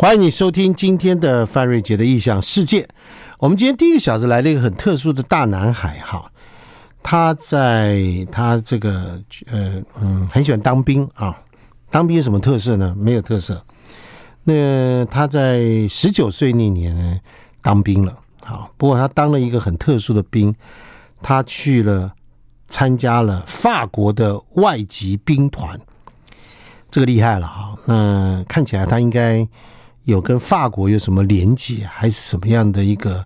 欢迎你收听今天的范瑞杰的异想世界。我们今天第一个小时来了一个很特殊的大男孩哈，他在他这个呃嗯很喜欢当兵啊。当兵有什么特色呢？没有特色。那他在十九岁那年呢当兵了，好，不过他当了一个很特殊的兵，他去了参加了法国的外籍兵团，这个厉害了哈。那看起来他应该。有跟法国有什么连结，还是什么样的一个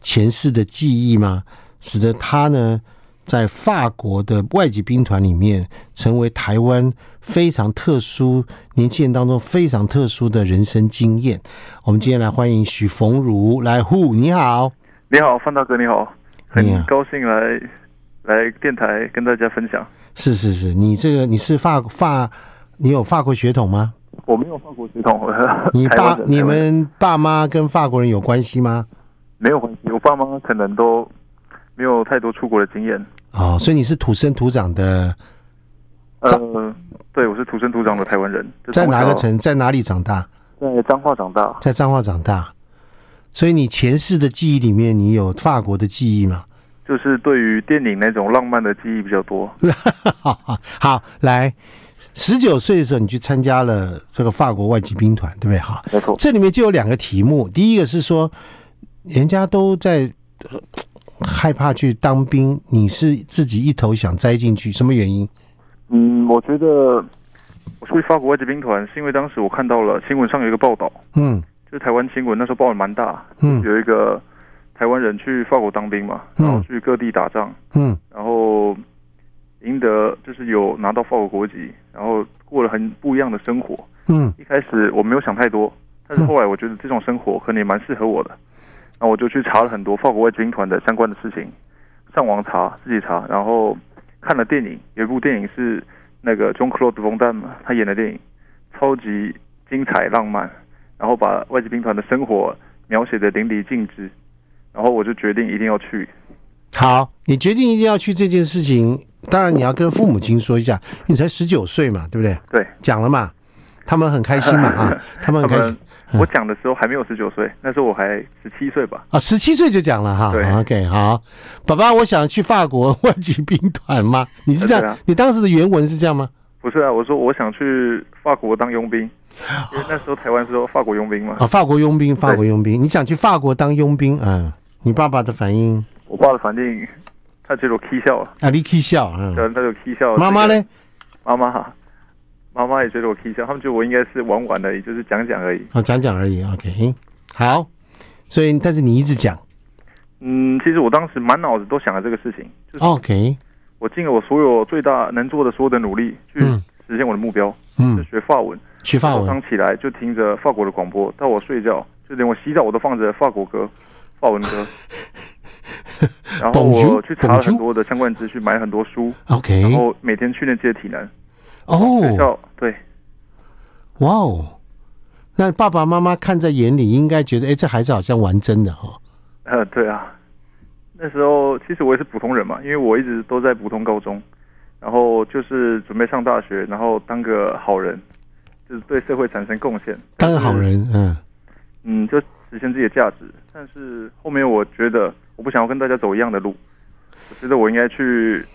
前世的记忆吗？使得他呢，在法国的外籍兵团里面，成为台湾非常特殊年轻人当中非常特殊的人生经验。我们今天来欢迎许逢儒来呼，你好，你好，范大哥，你好，很高兴来来电台跟大家分享。是是是，你这个你是法法，你有法国血统吗？我没有法国血统。你爸、你们爸妈跟法国人有关系吗？没有关系，我爸妈可能都没有太多出国的经验。哦，所以你是土生土长的？呃，对，我是土生土长的台湾人。在哪个城？在哪里长大？在彰化长大。在彰化长大。所以你前世的记忆里面，你有法国的记忆吗？就是对于电影那种浪漫的记忆比较多。好，好，来。十九岁的时候，你去参加了这个法国外籍兵团，对不对？哈，没错。这里面就有两个题目，第一个是说，人家都在害怕去当兵，你是自己一头想栽进去，什么原因？嗯，我觉得我去法国外籍兵团是因为当时我看到了新闻上有一个报道，嗯，就是台湾新闻那时候报的蛮大，嗯，有一个台湾人去法国当兵嘛，然后去各地打仗，嗯，然后。赢得就是有拿到法国国籍，然后过了很不一样的生活。嗯，一开始我没有想太多，但是后来我觉得这种生活可能也蛮适合我的，然后我就去查了很多法国外籍兵团的相关的事情，上网查，自己查，然后看了电影，有一部电影是那个 Jean-Claude Van Damme 他演的电影，超级精彩浪漫，然后把外籍兵团的生活描写的淋漓尽致，然后我就决定一定要去。好，你决定一定要去这件事情。当然你要跟父母亲说一下，你才十九岁嘛，对不对？对，讲了嘛，他们很开心嘛啊，他们很开心。我讲的时候还没有十九岁，那时候我还十七岁吧。啊，十七岁就讲了哈。对，OK，好，爸爸，我想去法国外籍兵团吗？你是这样？你当时的原文是这样吗？不是啊，我说我想去法国当佣兵，因为那时候台湾是说法国佣兵嘛。啊，法国佣兵，法国佣兵，你想去法国当佣兵？嗯，你爸爸的反应？我爸的反应。他觉得我起笑了啊！你起笑，嗯，他就起笑。妈妈呢？妈妈哈，妈妈也觉得我起笑。他们觉得我应该是玩玩而已，就是讲讲而已。啊，讲讲而已。OK，好。所以，但是你一直讲。嗯，其实我当时满脑子都想了这个事情。就是 OK，我尽了我所有最大能做的所有的努力去实现我的目标。嗯，就学法文，学法文。早上起来就听着法国的广播，到我睡觉就连我洗澡我都放着法国歌、法文歌。然后我去查了很多的相关资讯，买很多书。OK，然后每天训练这些体能。哦、oh，对，哇哦，那爸爸妈妈看在眼里，应该觉得，哎，这孩子好像玩真的哈、哦。呃，对啊，那时候其实我也是普通人嘛，因为我一直都在普通高中，然后就是准备上大学，然后当个好人，就是对社会产生贡献。当个好人，嗯嗯，就实现自己的价值。但是后面我觉得。我不想要跟大家走一样的路，我觉得我应该去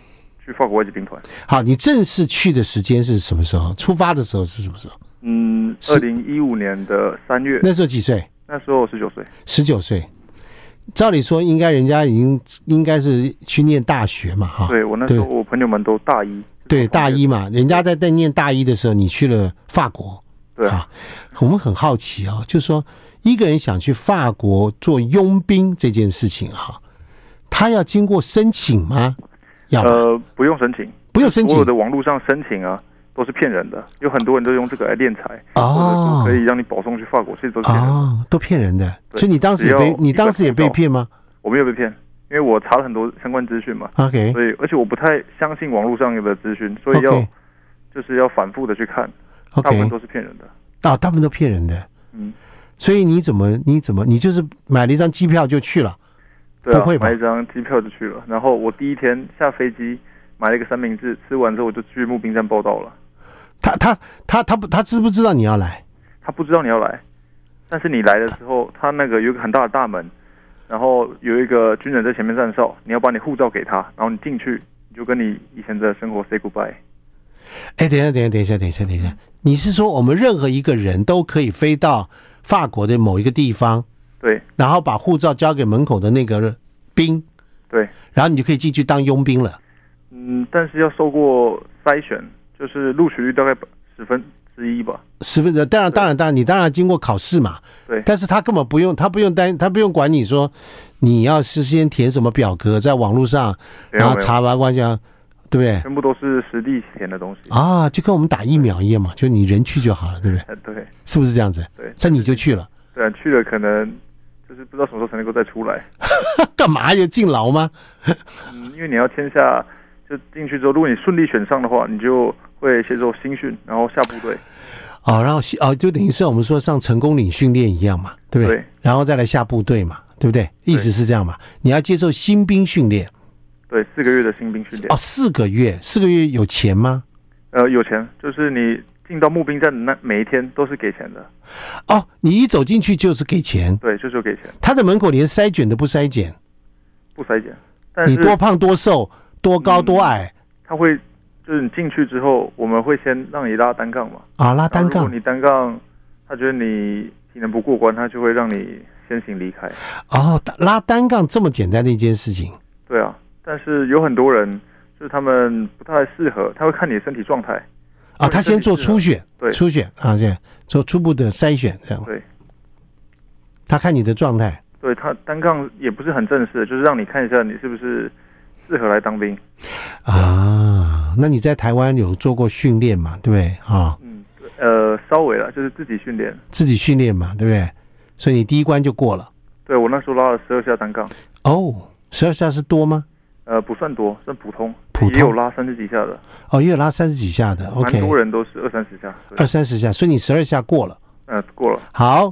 去法国外籍兵团。好，你正式去的时间是什么时候？出发的时候是什么时候？嗯，二零一五年的三月。那时候几岁？那时候十九岁。十九岁，照理说应该人家已经应该是去念大学嘛，哈。对，我那时候我朋友们都大一。对，大一嘛，人家在在念大一的时候，你去了法国。对啊，我们很好奇啊、哦，就是说。一个人想去法国做佣兵这件事情哈，他要经过申请吗？要呃，不用申请，不用申请。所有的网络上申请啊，都是骗人的，有很多人都用这个来敛财哦，可以让你保送去法国，其实都是骗人的哦，都骗人的。所以你当时也被你当时也被骗吗？我没有被骗，因为我查了很多相关资讯嘛。OK，所以而且我不太相信网络上有的资讯，所以要.就是要反复的去看.大部分都是骗人的。啊，大部分都骗人的，嗯。所以你怎么你怎么你就是买了一张机票就去了？对啊，买一张机票就去了。然后我第一天下飞机买了一个三明治，吃完之后我就去募兵站报到了。他他他他不他知不知道你要来？他不知道你要来。但是你来的时候，他那个有一个很大的大门，然后有一个军人在前面站哨，你要把你护照给他，然后你进去，你就跟你以前的生活 say goodbye。哎，等一下，等一下，等一下，等一下，等一下，你是说我们任何一个人都可以飞到法国的某一个地方，对，然后把护照交给门口的那个兵，对，然后你就可以进去当佣兵了。嗯，但是要受过筛选，就是录取率大概十分。之一吧，十分之当然当然当然，你当然经过考试嘛。对，但是他根本不用，他不用担，他不用管你说你要事先填什么表格，在网络上，然后查完关键，对不对？全部都是实地填的东西啊，就跟我们打疫苗一样嘛，就你人去就好了，对不对？对，是不是这样子？对，那你就去了。对啊，去了可能就是不知道什么时候才能够再出来。干嘛要进牢吗？嗯，因为你要签下，就进去之后，如果你顺利选上的话，你就。会接受新训，然后下部队。哦，然后哦，就等于是我们说上成功岭训练一样嘛，对不对？对。然后再来下部队嘛，对不对？意思是这样嘛？你要接受新兵训练。对，四个月的新兵训练。哦，四个月，四个月有钱吗？呃，有钱，就是你进到募兵站的那每一天都是给钱的。哦，你一走进去就是给钱。对，就是给钱。他在门口连筛检都不筛检。不筛检。但是你多胖多瘦，多高多矮，嗯、他会。就是你进去之后，我们会先让你拉单杠嘛。啊，拉单杠。如果你单杠，他觉得你体能不过关，他就会让你先行离开。哦，拉单杠这么简单的一件事情。对啊，但是有很多人就是他们不太适合，他会看你的身体状态。啊，他先做初选，对，初选啊，这样做初步的筛选，这样。对。他看你的状态。对，他单杠也不是很正式，就是让你看一下你是不是适合来当兵。啊。那你在台湾有做过训练嘛？对不对啊？嗯，呃，稍微了，就是自己训练，自己训练嘛，对不对？所以你第一关就过了。对，我那时候拉了十二下单杠。哦，十二下是多吗？呃，不算多，算普通。普通。也有拉三十几下的。哦，也有拉三十几下的。OK。很多人都是二三十下。二三十下，所以你十二下过了。嗯、呃，过了。好，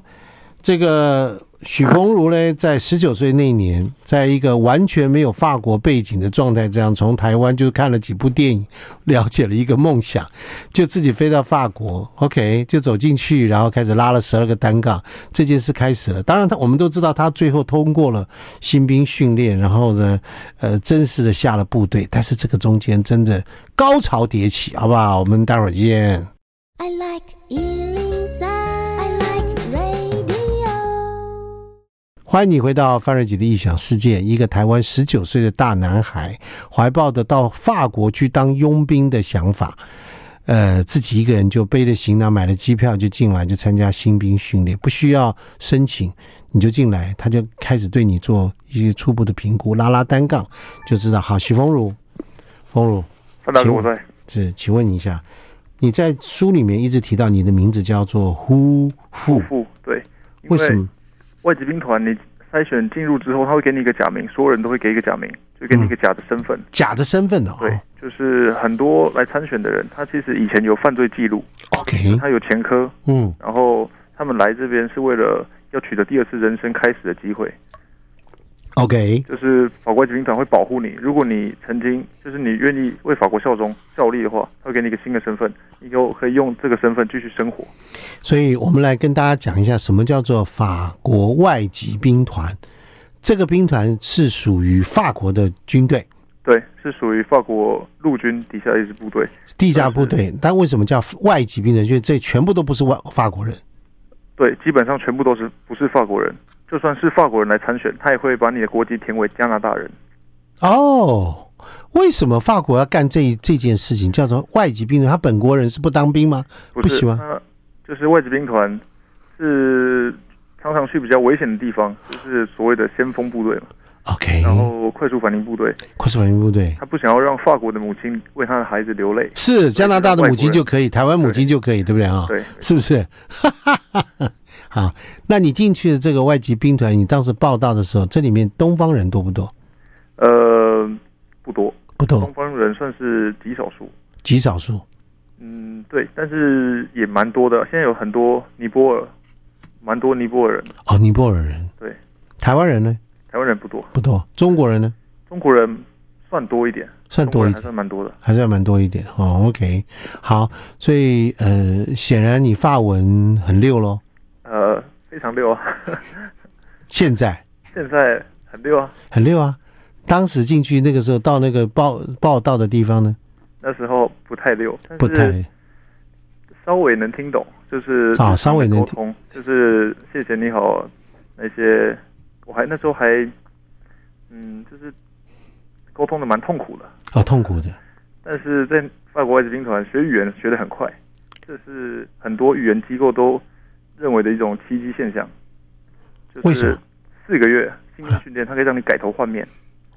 这个。许峰如呢，在十九岁那年，在一个完全没有法国背景的状态，这样从台湾就看了几部电影，了解了一个梦想，就自己飞到法国，OK，就走进去，然后开始拉了十二个单杠，这件事开始了。当然，他我们都知道，他最后通过了新兵训练，然后呢，呃，真实的下了部队。但是这个中间真的高潮迭起，好不好？我们待会儿见。I like 欢迎你回到范瑞杰的异想世界。一个台湾十九岁的大男孩，怀抱着到法国去当佣兵的想法，呃，自己一个人就背着行囊，买了机票就进来，就参加新兵训练，不需要申请，你就进来，他就开始对你做一些初步的评估，拉拉单杠就知道。好，许峰如，峰如，范大哥。是，请问你一下，你在书里面一直提到你的名字叫做胡富，富，对，为什么？外籍兵团，你筛选进入之后，他会给你一个假名，所有人都会给一个假名，就给你一个假的身份。嗯、假的身份哦。对，就是很多来参选的人，他其实以前有犯罪记录，OK，他有前科，嗯，然后他们来这边是为了要取得第二次人生开始的机会。OK，就是法国外籍兵团会保护你。如果你曾经就是你愿意为法国效忠效力的话，他会给你一个新的身份，以后可以用这个身份继续生活。所以我们来跟大家讲一下，什么叫做法国外籍兵团？这个兵团是属于法国的军队，对，是属于法国陆军底下一支部队，地下部队。但为什么叫外籍兵团？就是这全部都不是外法国人。对，基本上全部都是不是法国人。就算是法国人来参选，他也会把你的国籍填为加拿大人。哦，为什么法国要干这这件事情？叫做外籍兵团，他本国人是不当兵吗？不，不喜欢。就是外籍兵团是常常去比较危险的地方，就是所谓的先锋部队嘛。OK，然后快速反应部队，快速反应部队，他不想要让法国的母亲为他的孩子流泪。是加拿大的母亲就可以，台湾母亲就可以，对，不对啊？对，是不是？好，那你进去的这个外籍兵团，你当时报道的时候，这里面东方人多不多？呃，不多，不多，东方人算是极少数，极少数。嗯，对，但是也蛮多的。现在有很多尼泊尔，蛮多尼泊尔人。哦，尼泊尔人。对，台湾人呢？台湾人不多，不多。中国人呢？中国人算多一点，算多一点，还算蛮多的，还算蛮多一点。哦，OK，好。所以呃，显然你发文很溜喽。呃，非非常溜啊。现在现在很溜啊，很溜啊。当时进去那个时候到那个报报道的地方呢？那时候不太溜，不太，稍微能听懂，就是啊，稍微能沟通，就是谢谢你好那些，我还那时候还嗯，就是沟通的蛮痛苦的啊，痛苦的。但是在法国外籍兵团学语言学的很快，这是很多语言机构都认为的一种奇迹现象。为什么？四个月新兵训练，它可以让你改头换面。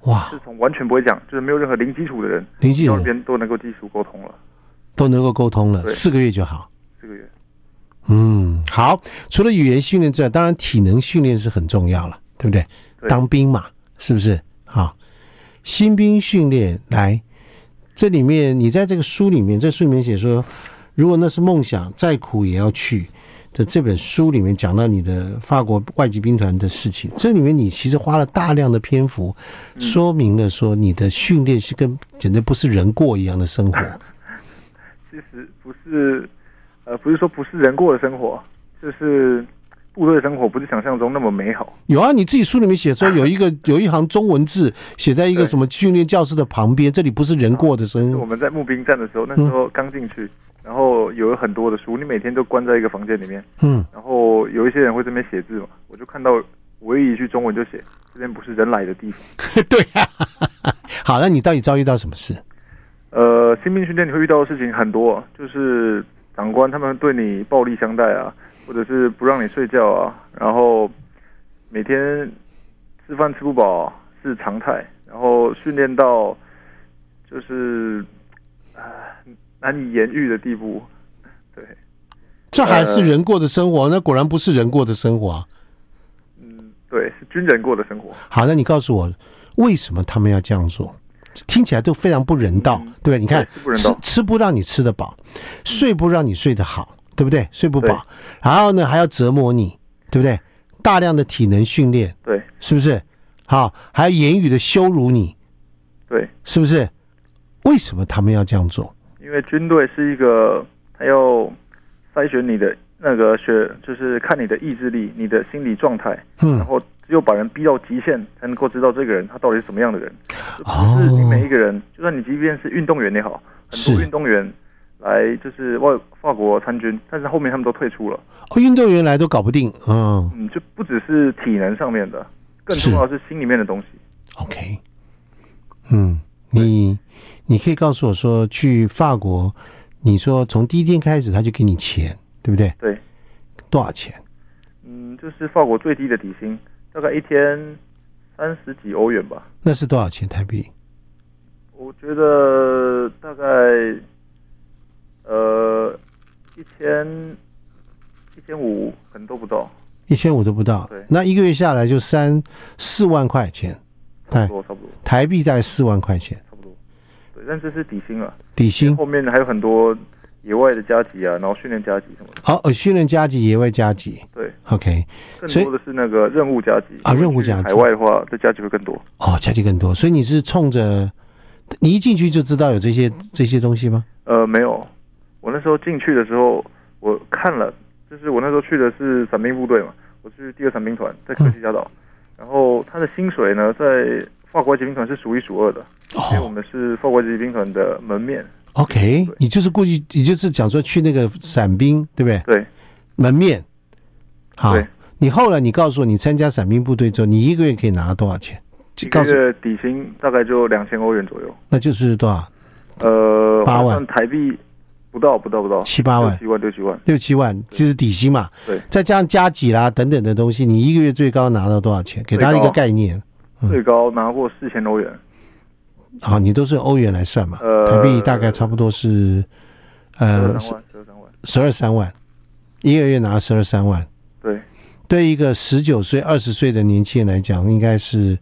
哇！是从完全不会讲，就是没有任何零基础的人，零基础那边都能够技术沟通了，都能够沟通了，四个月就好。四个月，嗯，好。除了语言训练之外，当然体能训练是很重要了，对不对？对，当兵嘛，是不是？好，新兵训练来，这里面你在这个书里面，这书里面写说，如果那是梦想，再苦也要去。的这本书里面讲到你的法国外籍兵团的事情，这里面你其实花了大量的篇幅，说明了说你的训练是跟简直不是人过一样的生活。其实不是，呃，不是说不是人过的生活，就是部队的生活不是想象中那么美好。有啊，你自己书里面写说 有一个有一行中文字写在一个什么训练教室的旁边，这里不是人过的生活。我们在募兵站的时候，那时候刚进去。然后有很多的书，你每天都关在一个房间里面。嗯。然后有一些人会这边写字嘛，我就看到唯一一句中文就写：“这边不是人来的地方。”对啊。好，那你到底遭遇到什么事？呃，新兵训练你会遇到的事情很多，就是长官他们对你暴力相待啊，或者是不让你睡觉啊，然后每天吃饭吃不饱是常态，然后训练到就是啊。难以言喻的地步，对，这还是人过的生活？呃、那果然不是人过的生活啊。嗯，对，是军人过的生活。好，那你告诉我，为什么他们要这样做？听起来都非常不人道，嗯、对，你看，吃吃不让你吃得饱，睡不让你睡得好，对不对？睡不饱，然后呢还要折磨你，对不对？大量的体能训练，对，是不是？好，还要言语的羞辱你，对，是不是？为什么他们要这样做？因为军队是一个，他要筛选你的那个学，就是看你的意志力、你的心理状态，嗯，然后只有把人逼到极限，才能够知道这个人他到底是什么样的人。不是你每一个人，就算你即便是运动员也好，很多运动员来就是外法国参军，但是后面他们都退出了。哦，运动员来都搞不定，嗯嗯，就不只是体能上面的，更重要的是心里面的东西。OK，嗯。你，你可以告诉我说，去法国，你说从第一天开始他就给你钱，对不对？对，多少钱？嗯，就是法国最低的底薪，大概一天三十几欧元吧。那是多少钱台币？我觉得大概呃一千一千五可能都不到，一千五都不到。对，那一个月下来就三四万块钱。差不多，差不多。台币大概四万块钱，差不多。对，但这是底薪啊。底薪后面还有很多野外的加急啊，然后训练加急什么的。哦，训练加急、野外加急。对，OK。更多的是那个任务加急啊，任务加急。海外的话，这加急会更多。哦，加急更多。所以你是冲着你一进去就知道有这些这些东西吗？呃，没有。我那时候进去的时候，我看了，就是我那时候去的是伞兵部队嘛，我去第二伞兵团，在科西嘉岛。嗯然后他的薪水呢，在法国外籍兵团是数一数二的，因为我们是法国外籍兵团的门面。OK，你就是过去，你就是讲说去那个伞兵，对不对？对，门面。好，你后来你告诉我，你参加伞兵部队之后，你一个月可以拿多少钱？一个月底薪大概就两千欧元左右。那就是多少？呃，八万台币。不到不到不到七八万，七万六七万六七万，这是底薪嘛？对，再加上加几啦等等的东西，你一个月最高拿到多少钱？给大家一个概念。最高拿过四千欧元。啊，你都是欧元来算嘛？呃，台币大概差不多是呃十二三万，十二三万，一个月拿十二三万。对，对一个十九岁二十岁的年轻人来讲，应该是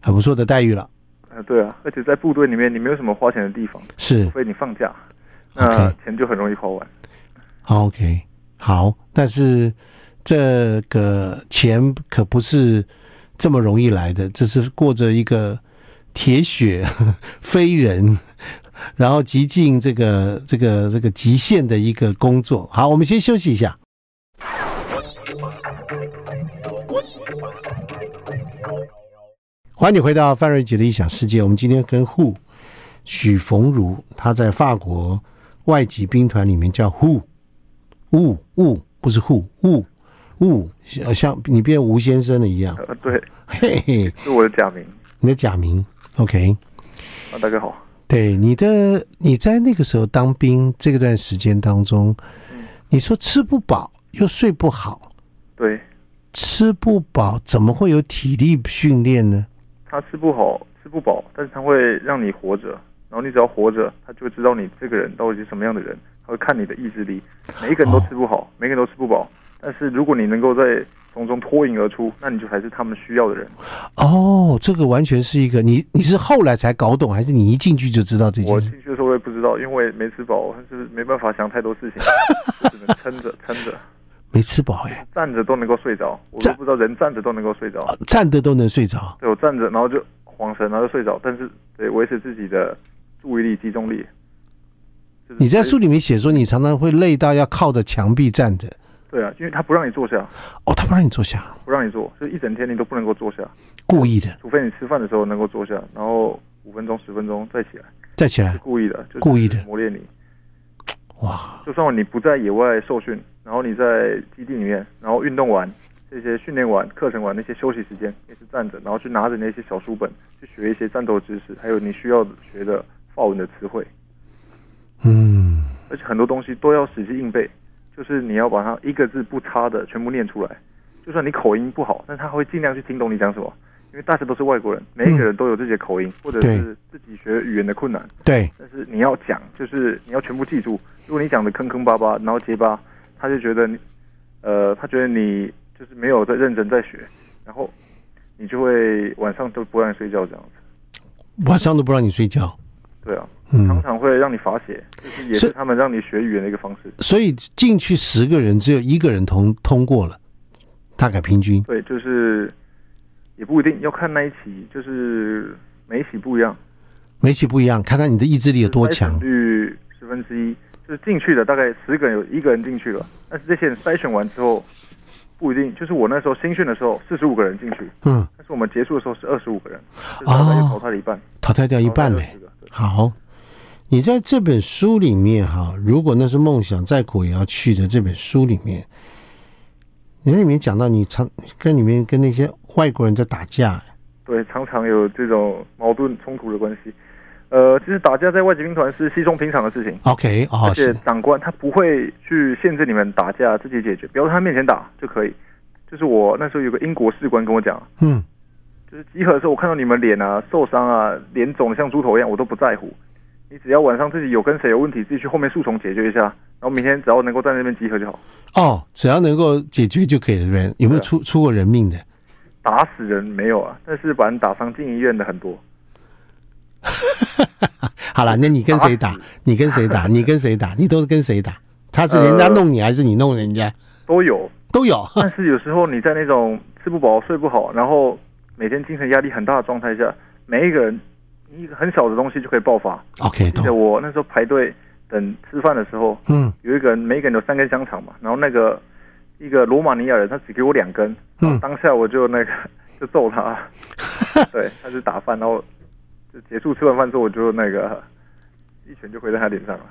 很不错的待遇了。呃，对啊，而且在部队里面，你没有什么花钱的地方，是，除非你放假。那钱就很容易花完。OK，好，但是这个钱可不是这么容易来的，这是过着一个铁血飞人，然后极尽这个这个这个极限的一个工作。好，我们先休息一下。欢迎你回到范瑞杰的异想世界。我们今天跟 Who 许逢如，他在法国外籍兵团里面叫 Who，吴吴不是 Who，吴吴像你变吴先生了一样。呃，对，嘿嘿，是我的假名。你的假名，OK。啊，大家好。对，你的你在那个时候当兵这段时间当中，嗯、你说吃不饱又睡不好，对，吃不饱怎么会有体力训练呢？他吃不好吃不饱，但是他会让你活着，然后你只要活着，他就会知道你这个人到底是什么样的人，他会看你的意志力。每一个人都吃不好，哦、每个人都吃不饱，但是如果你能够在从中脱颖而出，那你就还是他们需要的人。哦，这个完全是一个你你是后来才搞懂，还是你一进去就知道这件事？我进去的时候我也不知道，因为没吃饱，就是没办法想太多事情，只能撑着撑着。没吃饱哎，站着都能够睡着，我都不知道人站着都能够睡着，站着都能睡着。对，我站着，然后就晃神，然后就睡着，但是得维持自己的注意力集中力。就是、你在书里面写说，你常常会累到要靠着墙壁站着。对啊，因为他不让你坐下。哦，他不让你坐下，不让你坐，就一整天你都不能够坐下，故意的。除非你吃饭的时候能够坐下，然后五分钟、十分钟再起来，再起来，是故意的，就是、故意的磨练你。哇！就算你不在野外受训，然后你在基地里面，然后运动完这些训练完课程完那些休息时间也是站着，然后去拿着那些小书本去学一些战斗知识，还有你需要学的法文的词汇。嗯，而且很多东西都要死记硬背，就是你要把它一个字不差的全部念出来。就算你口音不好，但他会尽量去听懂你讲什么。因为大家都是外国人，每一个人都有自己的口音，嗯、或者是自己学语言的困难。对，但是你要讲，就是你要全部记住。如果你讲的坑坑巴巴，然后结巴，他就觉得你，呃，他觉得你就是没有在认真在学，然后你就会晚上都不让你睡觉这样子。晚上都不让你睡觉？对啊，嗯、常常会让你罚写，就是也是他们让你学语言的一个方式。所以进去十个人，只有一个人通通过了，大概平均。对，就是。也不一定要看那一期，就是每一期不一样，每一期不一样，看看你的意志力有多强。率十分之一，就是进去的大概十个人有一个人进去了，但是这些人筛选完之后不一定。就是我那时候新训的时候，四十五个人进去，嗯，但是我们结束的时候是二十五个人，就大概淘汰了一半，哦、淘汰掉一半嘞。好，你在这本书里面哈，如果那是梦想，再苦也要去的这本书里面。你在里面讲到你常跟里面跟那些外国人在打架，对，常常有这种矛盾冲突的关系。呃，其实打架在外籍兵团是稀松平常的事情。OK，哦，而且长官他不会去限制你们打架自己解决，不要在他面前打就可以。就是我那时候有个英国士官跟我讲，嗯，就是集合的时候我看到你们脸啊受伤啊，脸肿的像猪头一样，我都不在乎。你只要晚上自己有跟谁有问题，自己去后面树丛解决一下，然后明天只要能够在那边集合就好。哦，只要能够解决就可以了，对不对？有没有出出过人命的？打死人没有啊，但是把人打伤进医院的很多。好了，那你跟谁打？你跟谁打？你跟谁打？你都是跟谁打？他是人家弄你，还是你弄人家？都有，都有。但是有时候你在那种吃不饱、睡不好，然后每天精神压力很大的状态下，每一个人。一个很小的东西就可以爆发。OK，记得我那时候排队等吃饭的时候，嗯，有一个人，每一个人有三根香肠嘛，然后那个一个罗马尼亚人，他只给我两根，嗯，当下我就那个 就揍他，对，他就打饭，然后就结束吃完饭之后，我就那个一拳就挥在他脸上了，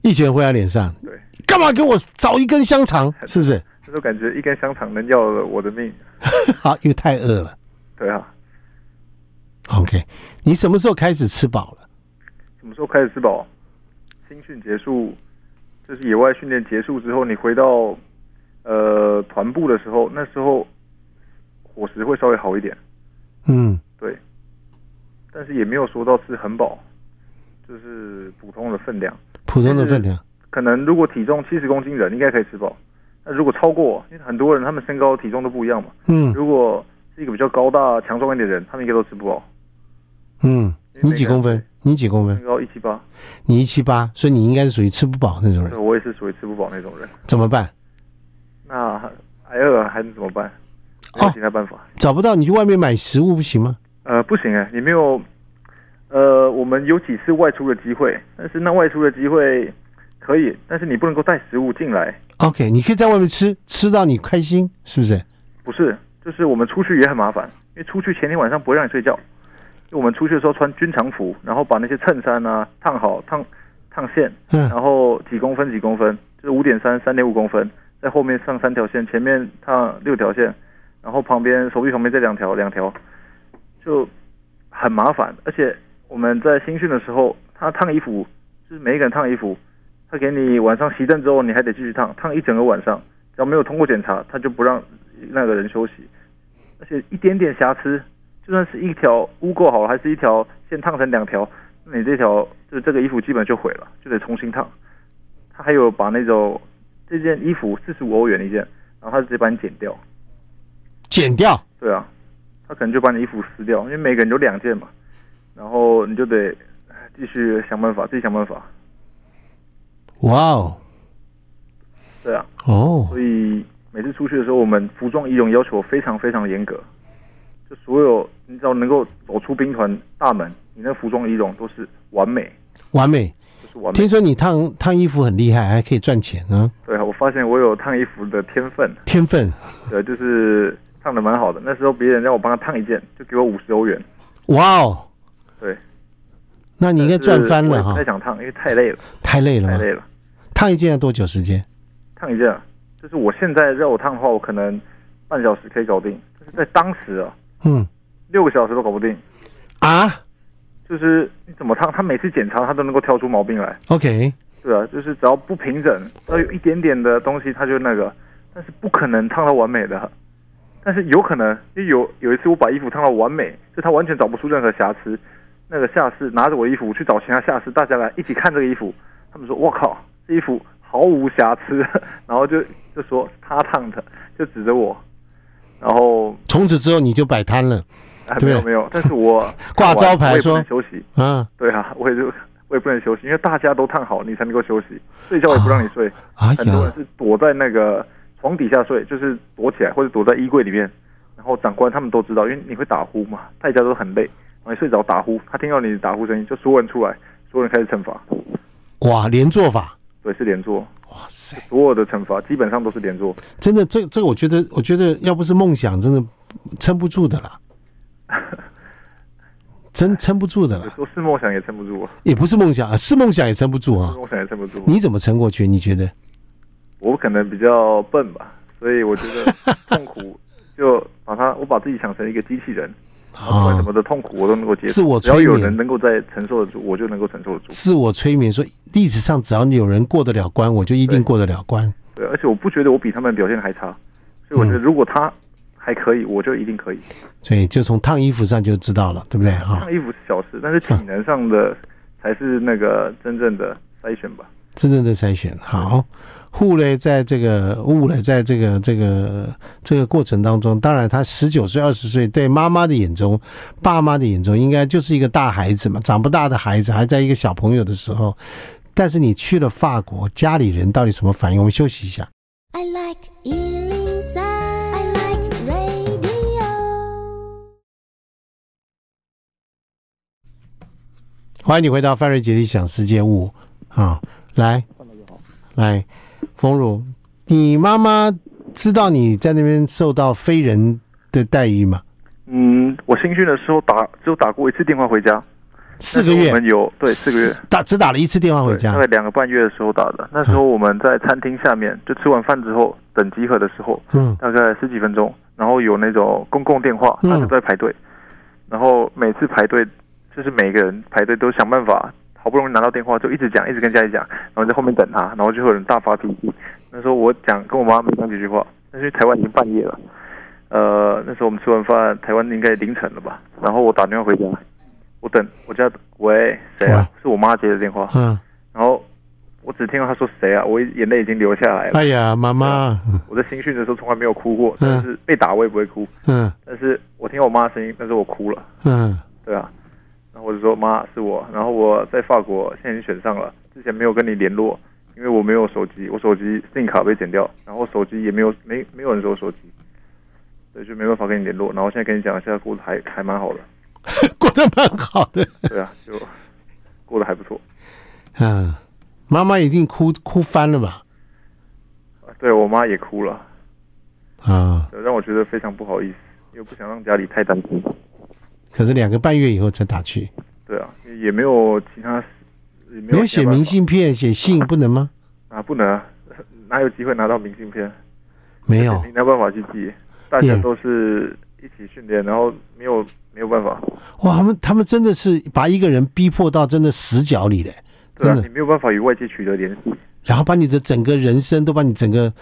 一拳挥在脸上，对，干嘛给我找一根香肠？是不是？那时候感觉一根香肠能要了我的命，好，因为太饿了，对啊。OK，你什么时候开始吃饱了？什么时候开始吃饱？新训结束，就是野外训练结束之后，你回到呃团部的时候，那时候伙食会稍微好一点。嗯，对，但是也没有说到吃很饱，就是普通的分量。普通的分量，可能如果体重七十公斤人应该可以吃饱，那如果超过，因为很多人他们身高体重都不一样嘛。嗯，如果是一个比较高大强壮一点的人，他们应该都吃不饱。嗯，你几公分？你几公分？身高一七八。你一七八，所以你应该是属于吃不饱那种人。我也是属于吃不饱那种人。怎么办？那挨饿还能怎么办？没有其他办法。找不到，你去外面买食物不行吗？呃，不行哎，你没有。呃，我们有几次外出的机会，但是那外出的机会可以，但是你不能够带食物进来。OK，你可以在外面吃，吃到你开心，是不是？不是，就是我们出去也很麻烦，因为出去前天晚上不会让你睡觉，就我们出去的时候穿军长服，然后把那些衬衫啊烫好烫烫线，然后几公分几公分，就是五点三三点五公分，在后面上三条线，前面烫六条线，然后旁边手臂旁边再两条两条，就很麻烦，而且我们在新训的时候，他烫衣服就是每一个人烫衣服。他给你晚上熄灯之后，你还得继续烫，烫一整个晚上。只要没有通过检查，他就不让那个人休息。而且一点点瑕疵，就算是一条污垢好了，还是一条线烫成两条，那你这条就这个衣服基本就毁了，就得重新烫。他还有把那种这件衣服四十五欧元一件，然后他直接把你剪掉。剪掉？对啊，他可能就把你衣服撕掉，因为每个人有两件嘛，然后你就得继续想办法，自己想办法。哇哦，对啊，哦，所以每次出去的时候，我们服装仪容要求非常非常严格，就所有你只要能够走出兵团大门，你那服装仪容都是完美，完美，就是完美。听说你烫烫衣服很厉害，还可以赚钱呢？对啊，我发现我有烫衣服的天分，天分，对，就是烫的蛮好的。那时候别人让我帮他烫一件，就给我五十欧元。哇哦，对，那你应该赚翻了哈！不太想烫，因为太累了，太累了，太累了。烫一件要多久时间？烫一件，就是我现在让我烫的话，我可能半小时可以搞定。但是在当时啊，嗯，六个小时都搞不定啊！就是你怎么烫，他每次检查他都能够挑出毛病来。OK，对啊，就是只要不平整，要有一点点的东西，他就那个，但是不可能烫到完美的。但是有可能，因为有有一次我把衣服烫到完美，就他完全找不出任何瑕疵。那个下士拿着我衣服去找其他下士，大家来一起看这个衣服，他们说：“我靠！”这衣服毫无瑕疵，然后就就说他烫的，就指着我，然后从此之后你就摆摊了，哎，没有没有，但是我 挂招牌说休息，嗯，对啊，我也就我也不能休息，因为大家都烫好，你才能够休息，睡觉也不让你睡，啊、很多人是躲在那个床底下睡，就是躲起来或者躲在衣柜里面，然后长官他们都知道，因为你会打呼嘛，大家都很累，然后你睡着打呼，他听到你打呼声音，就所有人出来，所有人开始惩罚，哇，连坐法。对，是连坐。哇塞！所有的惩罚基本上都是连坐。真的，这这个我觉得，我觉得要不是梦想，真的撑不住的啦。真撑不住的了。说是梦想也撑不住。也不是梦想啊，是梦想也撑不住啊。梦想也撑不住。你怎么撑过去？你觉得？我可能比较笨吧，所以我觉得痛苦 就把它，我把自己想成一个机器人。不管什么的痛苦，我都能够接受。自我催眠，只要有人能够在承受得住，我就能够承受得住。自我催眠说，历史上只要你有人过得了关，我就一定过得了关。而且我不觉得我比他们表现还差，所以我觉得如果他还可以，嗯、我就一定可以。所以就从烫衣服上就知道了，对不对啊？烫衣服是小事，但是体能上的才是那个真正的筛选吧。真正的筛选，好。护嘞，在这个物嘞，在这个这个这个过程当中，当然他十九岁、二十岁，对妈妈的眼中，爸妈的眼中，应该就是一个大孩子嘛，长不大的孩子，还在一个小朋友的时候。但是你去了法国，家里人到底什么反应？我们休息一下。I like 103, I like radio。欢迎你回到范瑞杰的异想世界物啊，来，来。丰儒，你妈妈知道你在那边受到非人的待遇吗？嗯，我新训的时候打只有打过一次电话回家，四个月。我们有对四个月打只打了一次电话回家，大概两个半月的时候打的。那时候我们在餐厅下面，就吃完饭之后等集合的时候，嗯，大概十几分钟，然后有那种公共电话，大家都在排队，嗯，然后每次排队就是每个人排队都想办法。好不容易拿到电话，就一直讲，一直跟家里讲，然后在后面等他，然后就会有人大发脾气。那时候我讲跟我妈没讲几句话，但是台湾已经半夜了。呃，那时候我们吃完饭，台湾应该凌晨了吧？然后我打电话回家，我等我家喂谁啊？是我妈接的电话。嗯。然后我只听到她说谁啊？我眼泪已经流下来了。哎呀，妈妈！我在新训的时候从来没有哭过，但是被打我也不会哭。嗯。但是我听到我妈的声音，但是我哭了。嗯。对啊。然后我就说妈是我，然后我在法国现在已经选上了，之前没有跟你联络，因为我没有手机，我手机 SIM 卡被剪掉，然后手机也没有没没有人收手机，所以就没办法跟你联络。然后现在跟你讲，现在过得还还蛮好的，过得蛮好的，对啊，就过得还不错。嗯，妈妈一定哭哭翻了吧？对我妈也哭了。啊，让我觉得非常不好意思，又不想让家里太担心。可是两个半月以后才打去。对啊，也没有其他，也没有写明信片，写信不能吗？啊，不能啊，哪有机会拿到明信片？没有，没有办法去寄。大家都是一起训练，然后没有没有办法。哇，他们他们真的是把一个人逼迫到真的死角里嘞。对啊，你没有办法与外界取得联系，然后把你的整个人生都把你整个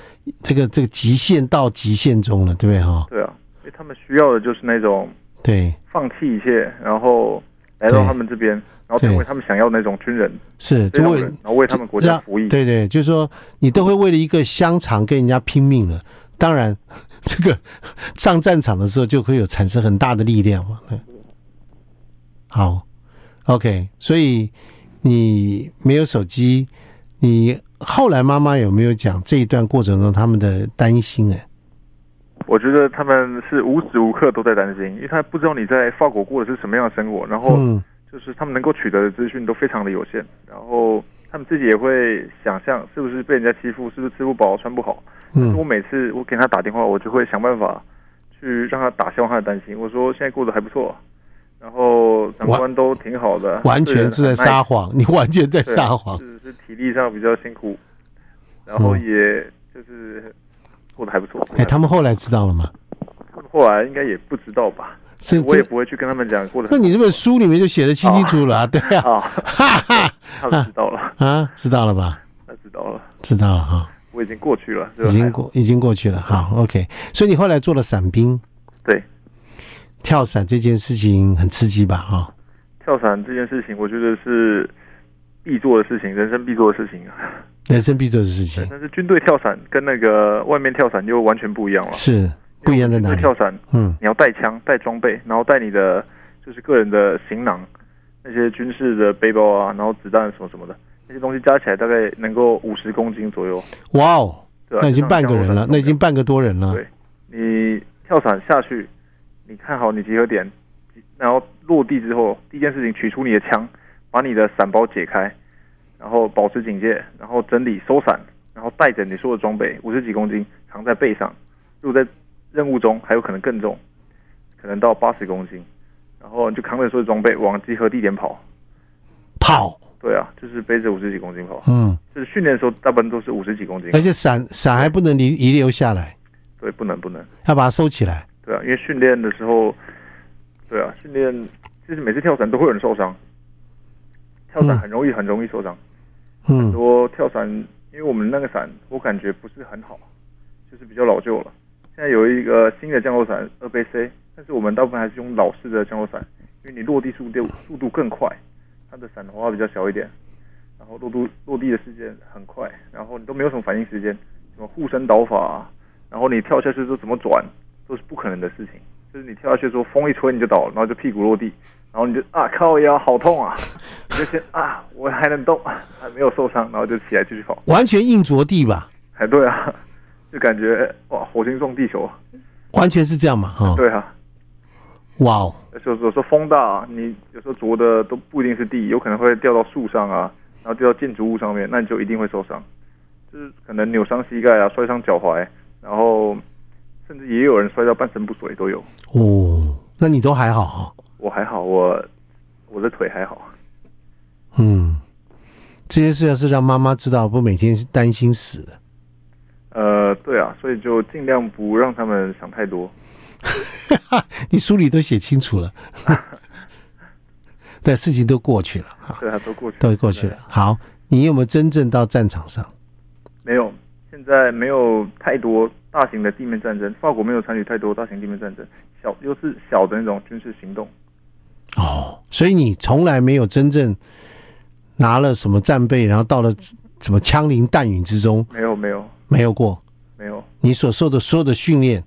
这个这个极限到极限中了，对不对哈？对啊，因为他们需要的就是那种对放弃一切，然后来到他们这边，然后成为他们想要的那种军人，是就为然后为他们国家服役。对对，就是说你都会为了一个香肠跟人家拼命了。当然，这个上战场的时候就会有产生很大的力量嘛。对，好，OK，所以。你没有手机，你后来妈妈有没有讲这一段过程中他们的担心呢？我觉得他们是无时无刻都在担心，因为他不知道你在法国过的是什么样的生活，然后就是他们能够取得的资讯都非常的有限，然后他们自己也会想象是不是被人家欺负，是不是吃不饱穿不好。嗯，我每次我给他打电话，我就会想办法去让他打消他的担心。我说现在过得还不错。然后长官都挺好的，完全是在撒谎，你完全在撒谎。是是体力上比较辛苦，然后也就是过得还不错。哎，他们后来知道了吗？后来应该也不知道吧？是，我也不会去跟他们讲过的。那你这本书里面就写得清清楚楚了，对啊。哈哈，他们知道了啊，知道了吧？他知道了，知道了哈。我已经过去了，已经过，已经过去了。好，OK。所以你后来做了伞兵，对。跳伞这件事情很刺激吧？哈，跳伞这件事情，我觉得是必做的事情，人生必做的事情啊。人生必做的事情。但是军队跳伞跟那个外面跳伞就完全不一样了。是不一样在哪里？跳伞，嗯，你要带枪、带装备，然后带你的就是个人的行囊，那些军事的背包啊，然后子弹什么什么的，那些东西加起来大概能够五十公斤左右。哇哦，那已经半个人了，那已经半个多人了。对，你跳伞下去。你看好你集合点，然后落地之后，第一件事情取出你的枪，把你的伞包解开，然后保持警戒，然后整理收伞，然后带着你所有的装备，五十几公斤藏在背上。如果在任务中还有可能更重，可能到八十公斤，然后你就扛着所有装备往集合地点跑。跑？对啊，就是背着五十几公斤跑。嗯，就是训练的时候大部分都是五十几公斤，而且伞伞还不能遗遗留下来。对，不能不能，要把它收起来。对啊，因为训练的时候，对啊，训练就是每次跳伞都会有人受伤，跳伞很容易很容易受伤。很多跳伞，因为我们那个伞我感觉不是很好，就是比较老旧了。现在有一个新的降落伞二倍 C，但是我们大部分还是用老式的降落伞，因为你落地速度速度更快，它的伞的话比较小一点，然后落度落地的时间很快，然后你都没有什么反应时间，什么护身导法，然后你跳下去之后怎么转？都是不可能的事情，就是你跳下去的时候，风一吹你就倒了，然后就屁股落地，然后你就啊靠腰好痛啊，你就先啊我还能动，还没有受伤，然后就起来继续跑，完全硬着地吧？还对啊，就感觉哇火星撞地球，完全是这样嘛？哈，对啊，哇哦，有时候有时候风大，你有时候着的都不一定是地，有可能会掉到树上啊，然后掉到建筑物上面，那你就一定会受伤，就是可能扭伤膝盖啊，摔伤脚踝，然后。甚至也有人摔到半身不遂都有哦，那你都还好啊？我还好，我我的腿还好。嗯，这些事要是让妈妈知道，不每天是担心死了。呃，对啊，所以就尽量不让他们想太多。你书里都写清楚了，对，事情都过去了，对啊，都过去了，都过去了。好，你有没有真正到战场上？没有，现在没有太多。大型的地面战争，法国没有参与太多大型地面战争，小又是小的那种军事行动。哦，所以你从来没有真正拿了什么战备，然后到了什么枪林弹雨之中？没有，没有，没有过，没有。你所受的所有的训练，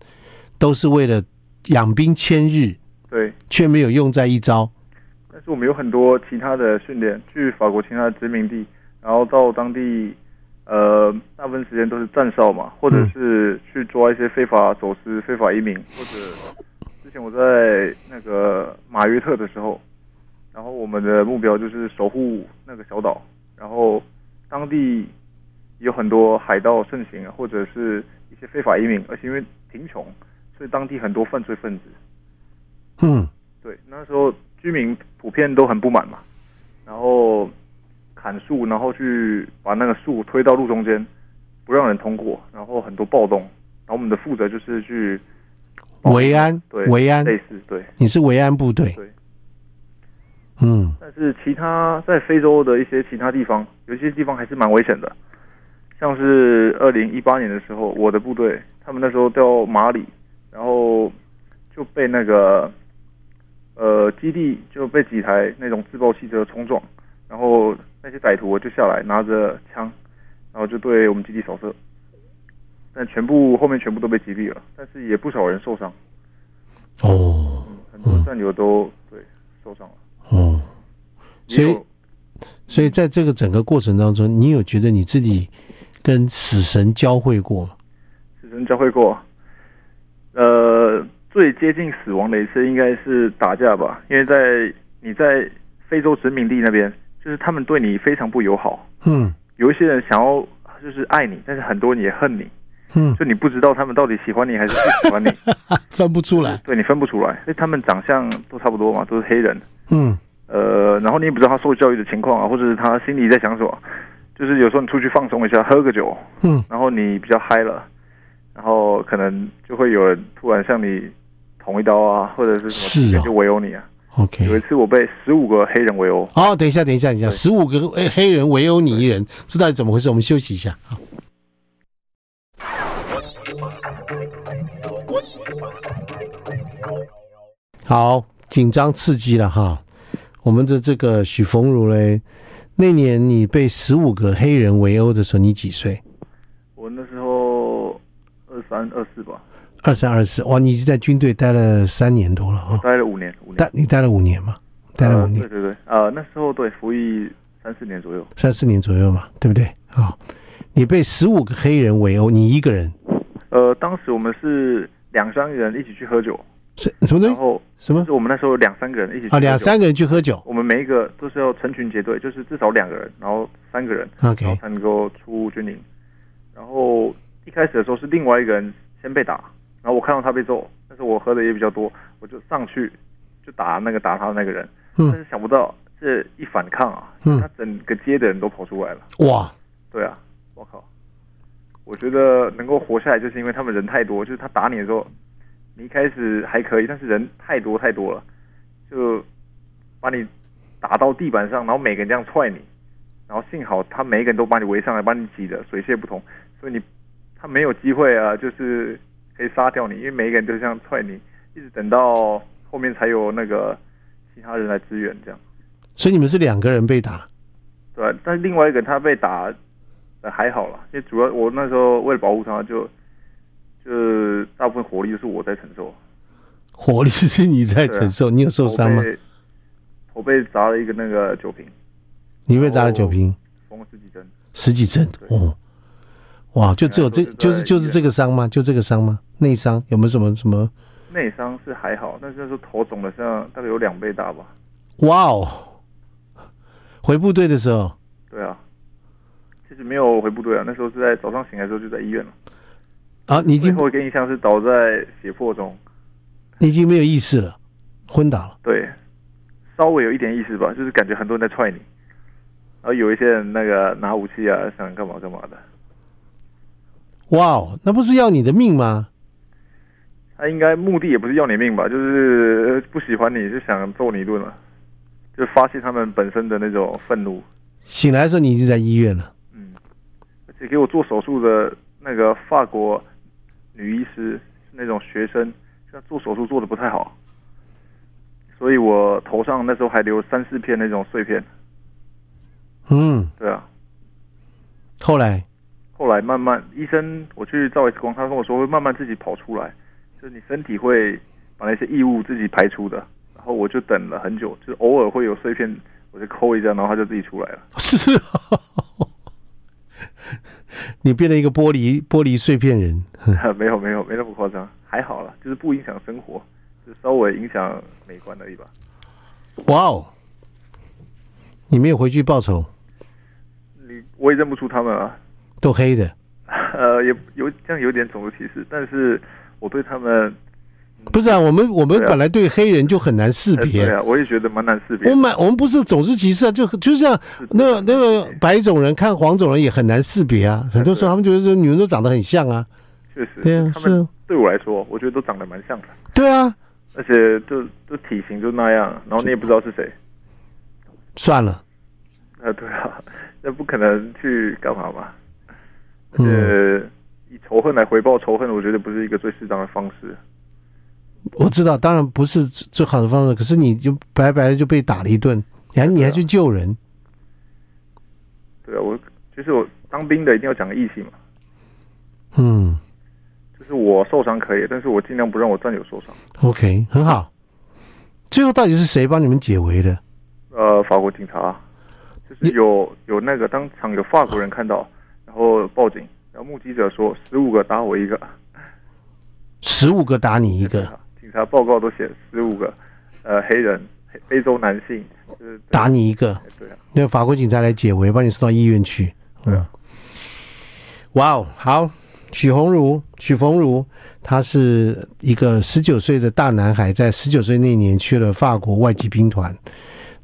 都是为了养兵千日，对，却没有用在一招。但是我们有很多其他的训练，去法国其他的殖民地，然后到当地。呃，大部分时间都是站哨嘛，或者是去抓一些非法走私、非法移民，或者之前我在那个马约特的时候，然后我们的目标就是守护那个小岛，然后当地有很多海盗盛行啊，或者是一些非法移民，而且因为贫穷，所以当地很多犯罪分子。嗯，对，那时候居民普遍都很不满嘛，然后砍树，然后去把那个树推到路中间，不让人通过，然后很多暴动。然后我们的负责就是去维安，对，维安类似，对，你是维安部队，对，嗯。但是其他在非洲的一些其他地方，有些地方还是蛮危险的，像是二零一八年的时候，我的部队他们那时候到马里，然后就被那个。呃，基地就被几台那种自爆汽车冲撞，然后那些歹徒就下来拿着枪，然后就对我们基地扫射，但全部后面全部都被击毙了，但是也不少人受伤。哦，嗯，很多战友都、嗯、对受伤了。哦，所以所以在这个整个过程当中，你有觉得你自己跟死神交汇过吗？死神交汇过，呃。最接近死亡的一次应该是打架吧，因为在你在非洲殖民地那边，就是他们对你非常不友好。嗯，有一些人想要就是爱你，但是很多人也恨你。嗯，就你不知道他们到底喜欢你还是不喜欢你，分不出来。对，你分不出来，因为他们长相都差不多嘛，都是黑人。嗯，呃，然后你也不知道他受教育的情况啊，或者是他心里在想什么。就是有时候你出去放松一下，喝个酒，嗯，然后你比较嗨了，然后可能就会有人突然向你。捅一刀啊，或者是什么，就围殴你啊。OK，有一次我被十五个黑人围殴。好，等一下，等一下，等一下，十五个黑人围殴你一人，这到底怎么回事？我们休息一下。好，紧张刺激了哈。我们的这个许逢儒嘞，那年你被十五个黑人围殴的时候，你几岁？我那时候二三二四吧。二三二四，哇！你已经在军队待了三年多了啊，待了五年，五年。待你待了五年嘛？待了五年。呃、对对对，呃，那时候对服役三四年左右，三四年左右嘛，对不对？啊、哦，你被十五个黑人围殴，你一个人？呃，当时我们是两三个人一起去喝酒，什什么东西？然后什么？是我们那时候两三个人一起去啊，两三个人去喝酒。我们每一个都是要成群结队，就是至少两个人，然后三个人，OK，然后才能够出军营。然后一开始的时候是另外一个人先被打。然后我看到他被揍，但是我喝的也比较多，我就上去就打那个打他的那个人，嗯、但是想不到这一反抗啊，嗯、他整个街的人都跑出来了。哇，对啊，我靠！我觉得能够活下来，就是因为他们人太多，就是他打你的时候，你一开始还可以，但是人太多太多了，就把你打到地板上，然后每个人这样踹你，然后幸好他每一个人都把你围上来，把你挤得水泄不通，所以你他没有机会啊，就是。可以杀掉你，因为每一个人都这样踹你，一直等到后面才有那个其他人来支援，这样。所以你们是两个人被打，对。但是另外一个他被打，还好啦，因为主要我那时候为了保护他就，就就大部分火力都是我在承受。火力是你在承受，啊、你有受伤吗？我被砸了一个那个酒瓶。你被砸了酒瓶？缝了十几针。十几针哦。哇，就只有这，就是就是这个伤吗？就这个伤吗？内伤有没有什么什么？内伤是还好，但是那时候头肿的像大概有两倍大吧。哇哦！回部队的时候？对啊，其实没有回部队啊，那时候是在早上醒来的时候就在医院了。啊，你已经我给印象是倒在血泊中，你已经没有意识了，昏倒了。对，稍微有一点意识吧，就是感觉很多人在踹你，然后有一些人那个拿武器啊，想干嘛干嘛的。哇哦，那不是要你的命吗？他应该目的也不是要你命吧，就是不喜欢你，就想揍你一顿了，就发泄他们本身的那种愤怒。醒来的时候，你已经在医院了。嗯，而且给我做手术的那个法国女医师是那种学生，就做手术做的不太好，所以我头上那时候还留三四片那种碎片。嗯，对啊。后来。后来慢慢，医生我去照 X 光，他跟我说会慢慢自己跑出来，就是你身体会把那些异物自己排出的。然后我就等了很久，就是偶尔会有碎片，我就抠一下，然后它就自己出来了。是、哦，你变了一个玻璃玻璃碎片人？没有没有没那么夸张，还好了，就是不影响生活，就稍微影响美观而已吧。哇哦，你没有回去报仇？你我也认不出他们啊。都黑的，呃，也有这样有点种族歧视，但是我对他们。不是啊，我们我们本来对黑人就很难识别。对啊，我也觉得蛮难识别。我们我们不是种族歧视啊，就就像那那个白种人看黄种人也很难识别啊。很多时候他们觉得说你们都长得很像啊。确实。对啊，是。对我来说，我觉得都长得蛮像的。对啊。而且就就体型就那样，然后你也不知道是谁。算了。啊，对啊，那不可能去干嘛嘛。而且以仇恨来回报仇恨，我觉得不是一个最适当的方式。我知道，当然不是最好的方式。可是你就白白的就被打了一顿，你还你还去救人？对啊，我就是我当兵的一定要讲个义气嘛。嗯，就是我受伤可以，但是我尽量不让我战友受伤。OK，很好。最后到底是谁帮你们解围的？呃，法国警察，就是有有那个当场有法国人看到，然后报警，然后目击者说十五个打我一个，十五个打你一个。警察报告都写十五个，呃，黑人，非洲男性，就是打你一个，对啊，那法国警察来解围，把你送到医院去。嗯，哇哦，好，许鸿儒，许宏儒，他是一个十九岁的大男孩，在十九岁那年去了法国外籍兵团，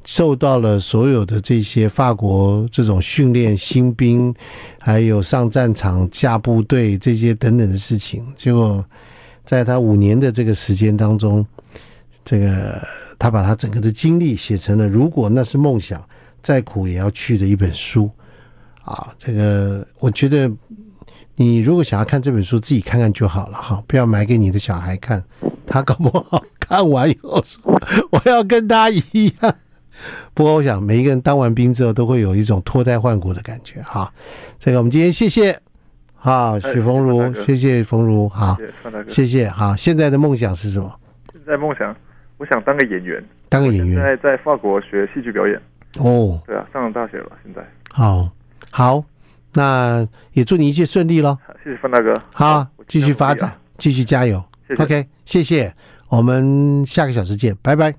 受到了所有的这些法国这种训练新兵，还有上战场下部队这些等等的事情，结果。在他五年的这个时间当中，这个他把他整个的经历写成了《如果那是梦想，再苦也要去》的一本书啊。这个我觉得，你如果想要看这本书，自己看看就好了哈，不要买给你的小孩看，他搞不好看完以后说 我要跟他一样。不过我想，每一个人当完兵之后，都会有一种脱胎换骨的感觉哈。这个我们今天谢谢。啊，许逢儒，谢谢逢儒，好，谢谢，哈。现在的梦想是什么？现在梦想，我想当个演员，当个演员。在在法国学戏剧表演。哦，对啊，上了大学了，现在。好，好，那也祝你一切顺利喽。谢谢范大哥。好，继续发展，继续加油。OK，谢谢，我们下个小时见，拜拜。